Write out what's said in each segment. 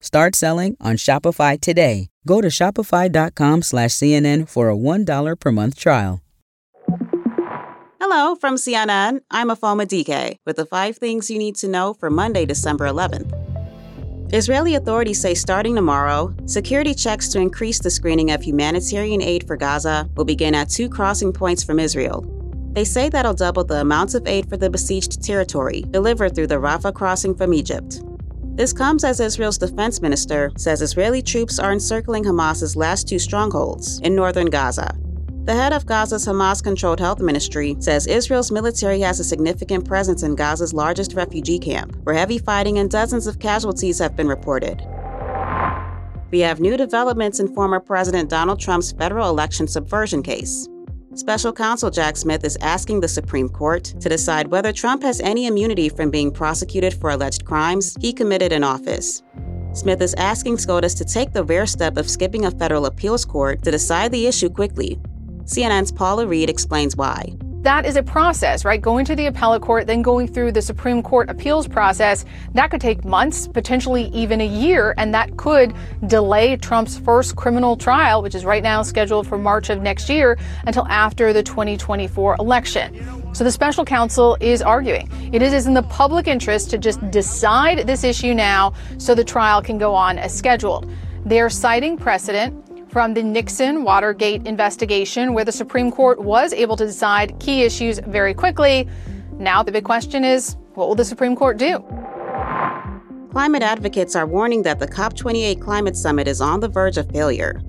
Start selling on Shopify today. Go to shopify.com slash CNN for a $1 per month trial. Hello from CNN. I'm Afoma DK with the five things you need to know for Monday, December 11th. Israeli authorities say starting tomorrow, security checks to increase the screening of humanitarian aid for Gaza will begin at two crossing points from Israel. They say that'll double the amounts of aid for the besieged territory delivered through the Rafah crossing from Egypt. This comes as Israel's defense minister says Israeli troops are encircling Hamas's last two strongholds in northern Gaza. The head of Gaza's Hamas controlled health ministry says Israel's military has a significant presence in Gaza's largest refugee camp, where heavy fighting and dozens of casualties have been reported. We have new developments in former President Donald Trump's federal election subversion case. Special counsel Jack Smith is asking the Supreme Court to decide whether Trump has any immunity from being prosecuted for alleged crimes he committed in office. Smith is asking SCOTUS to take the rare step of skipping a federal appeals court to decide the issue quickly. CNN's Paula Reid explains why that is a process, right? Going to the appellate court, then going through the Supreme Court appeals process. That could take months, potentially even a year, and that could delay Trump's first criminal trial, which is right now scheduled for March of next year, until after the 2024 election. So the special counsel is arguing it is in the public interest to just decide this issue now so the trial can go on as scheduled. They're citing precedent from the Nixon Watergate investigation, where the Supreme Court was able to decide key issues very quickly. Now, the big question is what will the Supreme Court do? Climate advocates are warning that the COP28 climate summit is on the verge of failure.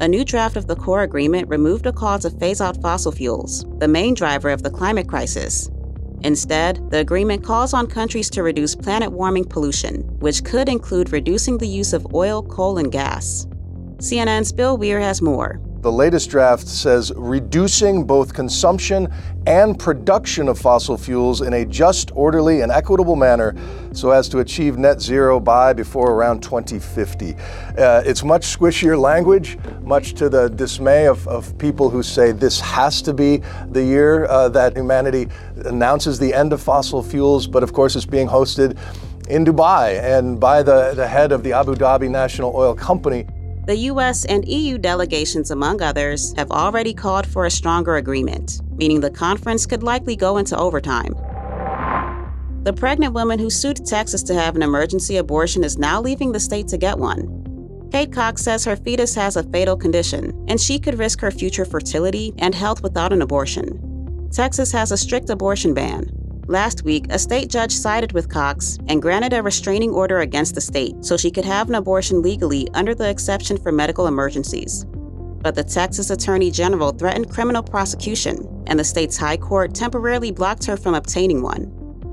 A new draft of the core agreement removed a call to phase out fossil fuels, the main driver of the climate crisis. Instead, the agreement calls on countries to reduce planet warming pollution, which could include reducing the use of oil, coal, and gas. CNN's Bill Weir has more. The latest draft says reducing both consumption and production of fossil fuels in a just, orderly, and equitable manner so as to achieve net zero by before around 2050. Uh, it's much squishier language, much to the dismay of, of people who say this has to be the year uh, that humanity announces the end of fossil fuels, but of course it's being hosted in Dubai and by the, the head of the Abu Dhabi National Oil Company. The US and EU delegations, among others, have already called for a stronger agreement, meaning the conference could likely go into overtime. The pregnant woman who sued Texas to have an emergency abortion is now leaving the state to get one. Kate Cox says her fetus has a fatal condition, and she could risk her future fertility and health without an abortion. Texas has a strict abortion ban, Last week, a state judge sided with Cox and granted a restraining order against the state so she could have an abortion legally under the exception for medical emergencies. But the Texas Attorney General threatened criminal prosecution, and the state's high court temporarily blocked her from obtaining one.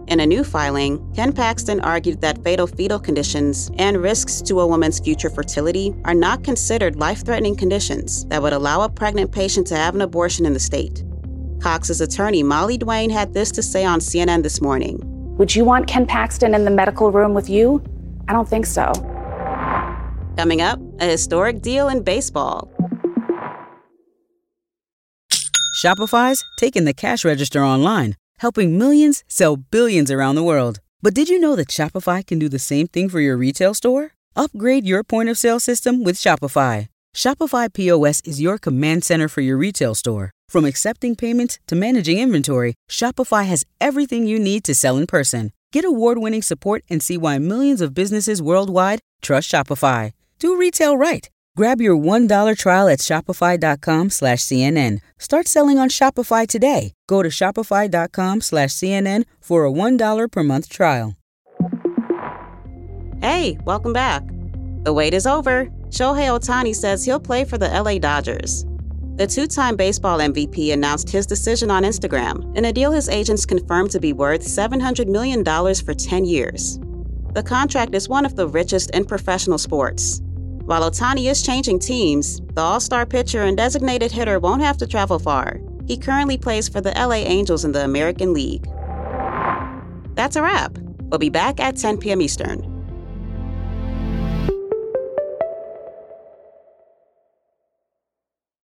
In a new filing, Ken Paxton argued that fatal fetal conditions and risks to a woman's future fertility are not considered life threatening conditions that would allow a pregnant patient to have an abortion in the state. Cox's attorney, Molly Duane, had this to say on CNN this morning. Would you want Ken Paxton in the medical room with you? I don't think so. Coming up, a historic deal in baseball. Shopify's taking the cash register online, helping millions sell billions around the world. But did you know that Shopify can do the same thing for your retail store? Upgrade your point of sale system with Shopify. Shopify POS is your command center for your retail store. From accepting payments to managing inventory, Shopify has everything you need to sell in person. Get award winning support and see why millions of businesses worldwide trust Shopify. Do retail right. Grab your $1 trial at shopify.com slash CNN. Start selling on Shopify today. Go to shopify.com slash CNN for a $1 per month trial. Hey, welcome back. The wait is over. Shohei Ohtani says he'll play for the LA Dodgers. The two time baseball MVP announced his decision on Instagram in a deal his agents confirmed to be worth $700 million for 10 years. The contract is one of the richest in professional sports. While Ohtani is changing teams, the all star pitcher and designated hitter won't have to travel far. He currently plays for the LA Angels in the American League. That's a wrap. We'll be back at 10 p.m. Eastern.